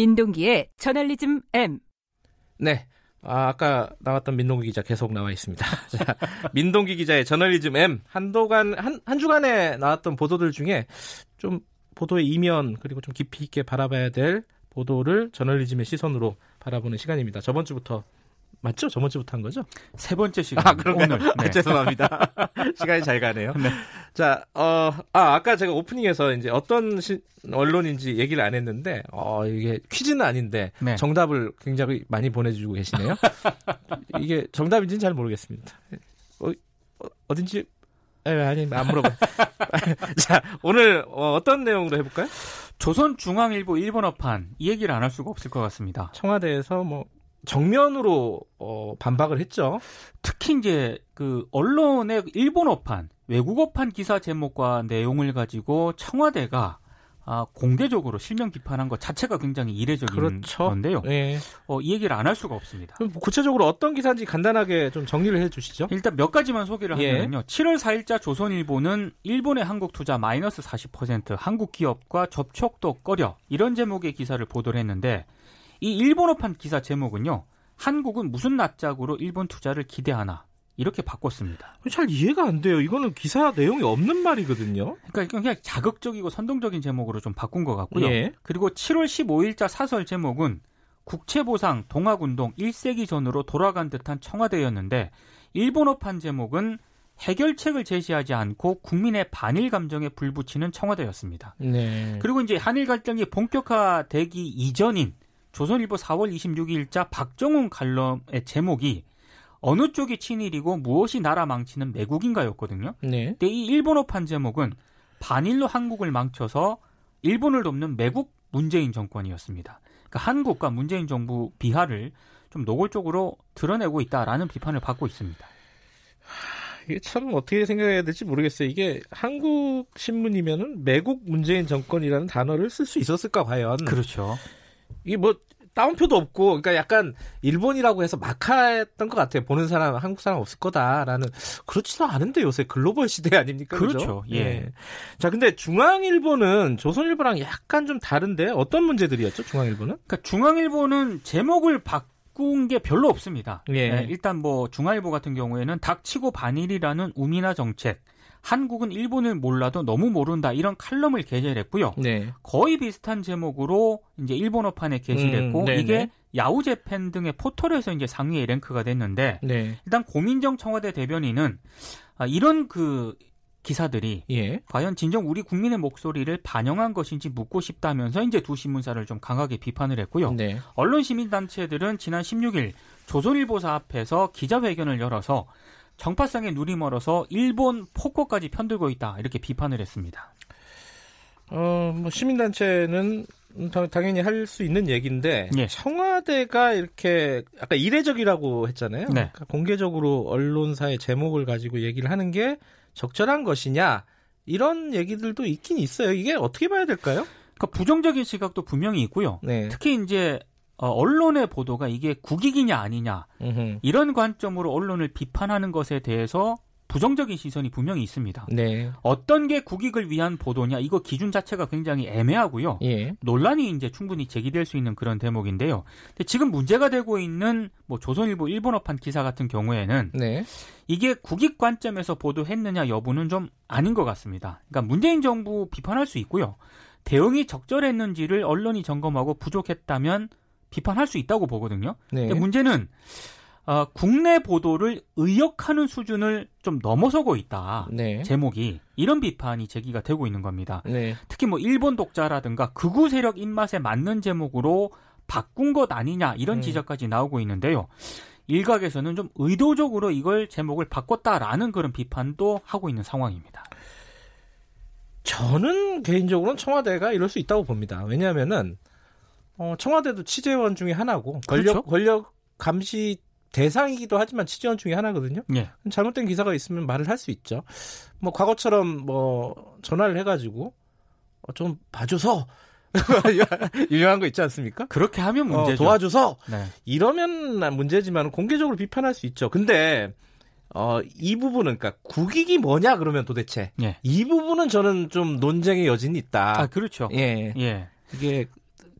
민동기의 저널리즘 M. 네. 아, 아까 나왔던 민동기 기자 계속 나와 있습니다. 자, 민동기 기자의 저널리즘 M. 한도간, 한, 한 주간에 나왔던 보도들 중에 좀 보도의 이면, 그리고 좀 깊이 있게 바라봐야 될 보도를 저널리즘의 시선으로 바라보는 시간입니다. 저번 주부터 맞죠? 저번 주부터 한 거죠? 세 번째 시간. 아, 그런가요? 오늘. 네. 아, 죄송합니다. 시간이 잘 가네요. 네. 자, 어, 아, 아까 제가 오프닝에서 이제 어떤 시, 언론인지 얘기를 안 했는데, 어, 이게 퀴즈는 아닌데, 네. 정답을 굉장히 많이 보내주고 계시네요. 이게 정답인지는 잘 모르겠습니다. 어, 어 딘지 에, 예, 아니, 안 물어봐요. 자, 오늘 어, 떤 내용으로 해볼까요? 조선중앙일보 일본어판, 이 얘기를 안 할 수가 없을 것 같습니다. 청와대에서 뭐, 정면으로 어, 반박을 했죠. 특히 이제 그 언론의 일본어판, 외국어판 기사 제목과 내용을 가지고 청와대가 아, 공개적으로 실명 비판한 것 자체가 굉장히 이례적인 그렇죠. 건데요. 네. 어, 이 얘기를 안 할 수가 없습니다. 그럼 구체적으로 어떤 기사인지 간단하게 좀 정리를 해주시죠. 일단 몇 가지만 소개를 예. 하면요. 7월 4일자 조선일보는 일본의 한국 투자 마이너스 40%, 한국 기업과 접촉도 꺼려 이런 제목의 기사를 보도를 했는데 이 일본어판 기사 제목은요. 한국은 무슨 낯짝으로 일본 투자를 기대하나 이렇게 바꿨습니다. 잘 이해가 안 돼요. 이거는 기사 내용이 없는 말이거든요. 그러니까 그냥 자극적이고 선동적인 제목으로 좀 바꾼 것 같고요. 예. 그리고 7월 15일자 사설 제목은 국채보상 동학운동 1세기 전으로 돌아간 듯한 청와대였는데 일본어판 제목은 해결책을 제시하지 않고 국민의 반일 감정에 불붙이는 청와대였습니다. 네. 그리고 이제 한일 갈등이 본격화되기 이전인 조선일보 4월 26일자 박정훈 칼럼의 제목이 어느 쪽이 친일이고 무엇이 나라 망치는 매국인가였거든요. 네. 근데 이 일본어판 제목은 반일로 한국을 망쳐서 일본을 돕는 매국 문재인 정권이었습니다. 그러니까 한국과 문재인 정부 비하를 좀 노골적으로 드러내고 있다라는 비판을 받고 있습니다. 이게 참 어떻게 생각해야 될지 모르겠어요. 이게 한국 신문이면은 매국 문재인 정권이라는 단어를 쓸 수 있었을까 과연? 그렇죠. 이게 뭐 다운표도 없고 그러니까 약간 일본이라고 해서 막했던 것 같아요. 보는 사람 한국 사람 없을 거다라는 그렇지도 않은데 요새 글로벌 시대 아닙니까? 그렇죠. 그렇죠? 예. 예. 자, 근데 중앙일보는 조선일보랑 약간 좀 다른데 어떤 문제들이었죠? 중앙일보는? 그러니까 중앙일보는 제목을 바꾼 게 별로 없습니다. 예. 네, 일단 뭐 중앙일보 같은 경우에는 닥치고 반일이라는 우미나 정책 한국은 일본을 몰라도 너무 모른다 이런 칼럼을 게재했고요. 네. 거의 비슷한 제목으로 이제 일본어판에 게시했고 음, 이게 야후 재팬 등의 포털에서 이제 상위에 랭크가 됐는데 네. 일단 고민정 청와대 대변인은 아, 이런 그 기사들이 예. 과연 진정 우리 국민의 목소리를 반영한 것인지 묻고 싶다면서 이제 두 신문사를 좀 강하게 비판을 했고요. 네. 언론 시민 단체들은 지난 16일 조선일보사 앞에서 기자회견을 열어서 정파상에 눈이 멀어서 일본 폭거까지 편들고 있다 이렇게 비판을 했습니다. 어, 뭐 시민단체는 당연히 할 수 있는 얘기인데 예. 청와대가 이렇게 아까 이례적이라고 했잖아요. 네. 그러니까 공개적으로 언론사의 제목을 가지고 얘기를 하는 게 적절한 것이냐 이런 얘기들도 있긴 있어요. 이게 어떻게 봐야 될까요? 그러니까 부정적인 시각도 분명히 있고요. 네. 특히 이제 어, 언론의 보도가 이게 국익이냐 아니냐 으흠. 이런 관점으로 언론을 비판하는 것에 대해서 부정적인 시선이 분명히 있습니다. 네. 어떤 게 국익을 위한 보도냐 이거 기준 자체가 굉장히 애매하고요. 예. 논란이 이제 충분히 제기될 수 있는 그런 대목인데요. 지금 문제가 되고 있는 뭐 조선일보 일본어판 기사 같은 경우에는 네. 이게 국익 관점에서 보도했느냐 여부는 좀 아닌 것 같습니다. 그러니까 문재인 정부 비판할 수 있고요. 대응이 적절했는지를 언론이 점검하고 부족했다면 비판할 수 있다고 보거든요. 네. 근데 문제는 어, 국내 보도를 의역하는 수준을 좀 넘어서고 있다. 네. 제목이 이런 비판이 제기가 되고 있는 겁니다. 네. 특히 뭐 일본 독자라든가 극우 세력 입맛에 맞는 제목으로 바꾼 것 아니냐 이런 음. 지적까지 나오고 있는데요. 일각에서는 좀 의도적으로 이걸 제목을 바꿨다라는 그런 비판도 하고 있는 상황입니다. 저는 개인적으로는 청와대가 이럴 수 있다고 봅니다. 왜냐하면은 어, 청와대도 취재원 중에 하나고 권력 그렇죠? 권력 감시 대상이기도 하지만 취재원 중에 하나거든요. 예. 잘못된 기사가 있으면 말을 할 수 있죠. 뭐 과거처럼 뭐 전화를 해가지고 어, 좀 봐줘서 유명한 거 있지 않습니까? 그렇게 하면 어, 문제죠. 어, 도와줘서 네. 이러면 문제지만 공개적으로 비판할 수 있죠. 근데 어, 이 부분은 그러니까 국익이 뭐냐 그러면 도대체 예. 이 부분은 저는 좀 논쟁의 여진이 있다. 아 그렇죠. 예. 예. 이게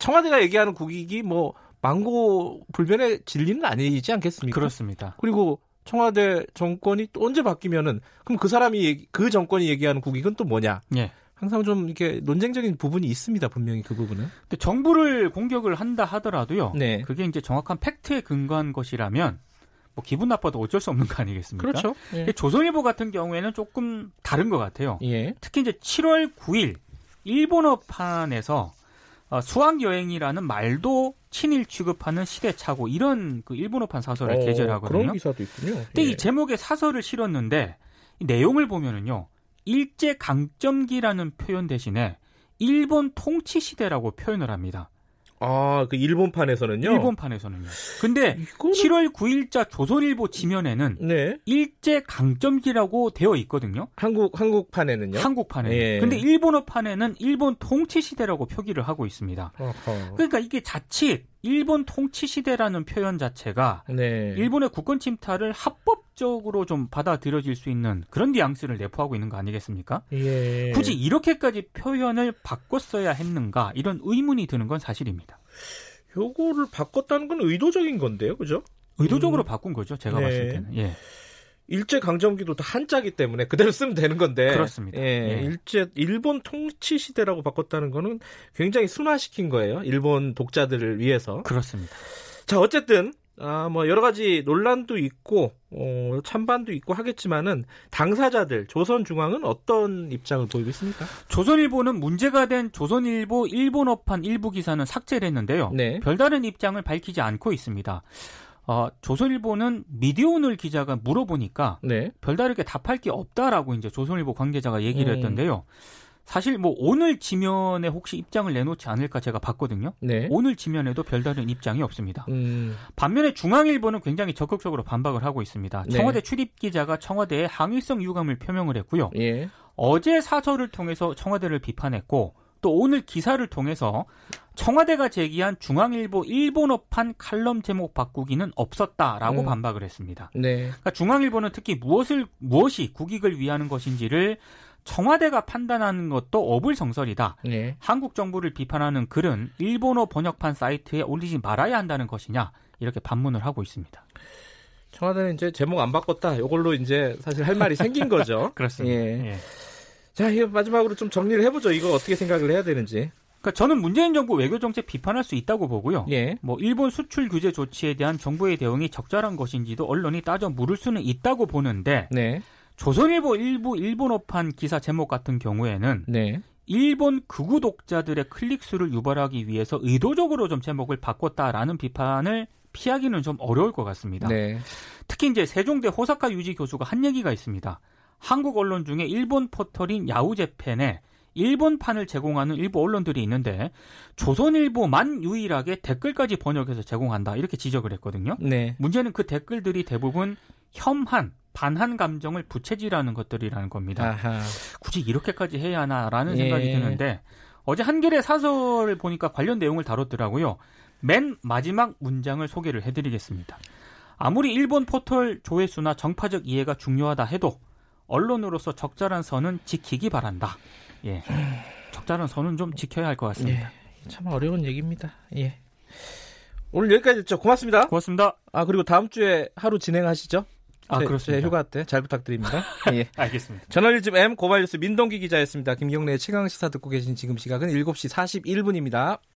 청와대가 얘기하는 국익이 뭐 망고 불변의 진리는 아니지 않겠습니까? 그렇습니다. 그리고 청와대 정권이 또 언제 바뀌면은 그럼 그 사람이 그 정권이 얘기하는 국익은 또 뭐냐? 예. 항상 좀 이렇게 논쟁적인 부분이 있습니다. 분명히 그 부분은. 근데 정부를 공격을 한다 하더라도요. 네. 그게 이제 정확한 팩트에 근거한 것이라면 뭐 기분 나빠도 어쩔 수 없는 거 아니겠습니까? 그렇죠. 예. 조선일보 같은 경우에는 조금 다른 것 같아요. 예. 특히 이제 7월 9일 일본어판에서 어, 수학 여행이라는 말도 친일 취급하는 시대착오 이런 그 일본어판 사설을 어, 게재를 하거든요. 그런 기사도 있군요. 근데 예. 이 제목에 사설을 실었는데 이 내용을 보면은요. 일제 강점기라는 표현 대신에 일본 통치 시대라고 표현을 합니다. 아, 그 일본판에서는요? 일본판에서는요. 근데 이거는... 7월 9일자 조선일보 지면에는 네. 일제 강점기라고 되어 있거든요. 한국 한국판에는요? 한국판에. 예. 근데 일본어판에는 일본 통치 시대라고 표기를 하고 있습니다. 어허. 그러니까 이게 자칫 일본 통치 시대라는 표현 자체가 네. 일본의 국권 침탈을 합법적으로 좀 받아들여질 수 있는 그런 뉘앙스를 내포하고 있는 거 아니겠습니까? 예. 굳이 이렇게까지 표현을 바꿨어야 했는가 이런 의문이 드는 건 사실입니다. 요거를 바꿨다는 건 의도적인 건데요, 그죠? 의도적으로 음. 바꾼 거죠, 제가 네. 봤을 때는. 예. 일제 강점기도 다 한자기 때문에 그대로 쓰면 되는 건데. 그렇습니다. 예, 예. 일제 일본 통치 시대라고 바꿨다는 거는 굉장히 순화시킨 거예요. 일본 독자들을 위해서. 그렇습니다. 자, 어쨌든 아, 뭐 여러 가지 논란도 있고 어, 찬반도 있고 하겠지만은 당사자들 조선중앙은 어떤 입장을 보이고 있습니까? 조선일보는 문제가 된 조선일보 일본어판 일부 기사는 삭제를 했는데요. 네. 별다른 입장을 밝히지 않고 있습니다. 어, 조선일보는 미디어오늘 기자가 물어보니까 네. 별다르게 답할 게 없다라고 이제 조선일보 관계자가 얘기를 음. 했던데요. 사실 뭐 오늘 지면에 혹시 입장을 내놓지 않을까 제가 봤거든요. 네. 오늘 지면에도 별다른 입장이 없습니다. 음. 반면에 중앙일보는 굉장히 적극적으로 반박을 하고 있습니다. 네. 청와대 출입 기자가 청와대에 항의성 유감을 표명을 했고요. 예. 어제 사설을 통해서 청와대를 비판했고 또 오늘 기사를 통해서 청와대가 제기한 중앙일보 일본어판 칼럼 제목 바꾸기는 없었다라고 음. 반박을 했습니다. 네. 그러니까 중앙일보는 특히 무엇을 무엇이 국익을 위하는 것인지를 청와대가 판단하는 것도 어불성설이다. 네. 한국 정부를 비판하는 글은 일본어 번역판 사이트에 올리지 말아야 한다는 것이냐 이렇게 반문을 하고 있습니다. 청와대는 이제 제목 안 바꿨다. 이걸로 이제 사실 할 말이 생긴 거죠. 그렇습니다. 예. 예. 자, 이거 마지막으로 좀 정리를 해보죠. 이거 어떻게 생각을 해야 되는지. 그러니까 저는 문재인 정부 외교 정책 비판할 수 있다고 보고요. 예. 뭐 일본 수출 규제 조치에 대한 정부의 대응이 적절한 것인지도 언론이 따져 물을 수는 있다고 보는데 네. 조선일보 일부 일본어판 기사 제목 같은 경우에는 네. 일본 극우 독자들의 클릭 수를 유발하기 위해서 의도적으로 좀 제목을 바꿨다라는 비판을 피하기는 좀 어려울 것 같습니다. 네. 특히 이제 세종대 호사카 유지 교수가 한 얘기가 있습니다. 한국 언론 중에 일본 포털인 야후재팬에 일본판을 제공하는 일부 언론들이 있는데 조선일보만 유일하게 댓글까지 번역해서 제공한다 이렇게 지적을 했거든요. 네. 문제는 그 댓글들이 대부분 혐한 반한 감정을 부채질하는 것들이라는 겁니다. 아하. 굳이 이렇게까지 해야 하나라는 예. 생각이 드는데 어제 한겨레 사설을 보니까 관련 내용을 다뤘더라고요. 맨 마지막 문장을 소개를 해드리겠습니다. 아무리 일본 포털 조회수나 정파적 이해가 중요하다 해도 언론으로서 적절한 선은 지키기 바란다. 예. 적절한 선은 좀 지켜야 할 것 같습니다. 예. 참 어려운 얘기입니다. 예. 오늘 여기까지 듣죠. 고맙습니다. 고맙습니다. 아, 그리고 다음 주에 하루 진행하시죠? 아, 제, 그렇습니다. 제 휴가 때 잘 부탁드립니다. 예. 알겠습니다. 저널리즘 M 고발뉴스 민동기 기자였습니다. 김경래 최강 시사 듣고 계신 지금 시각은 7시 41분입니다.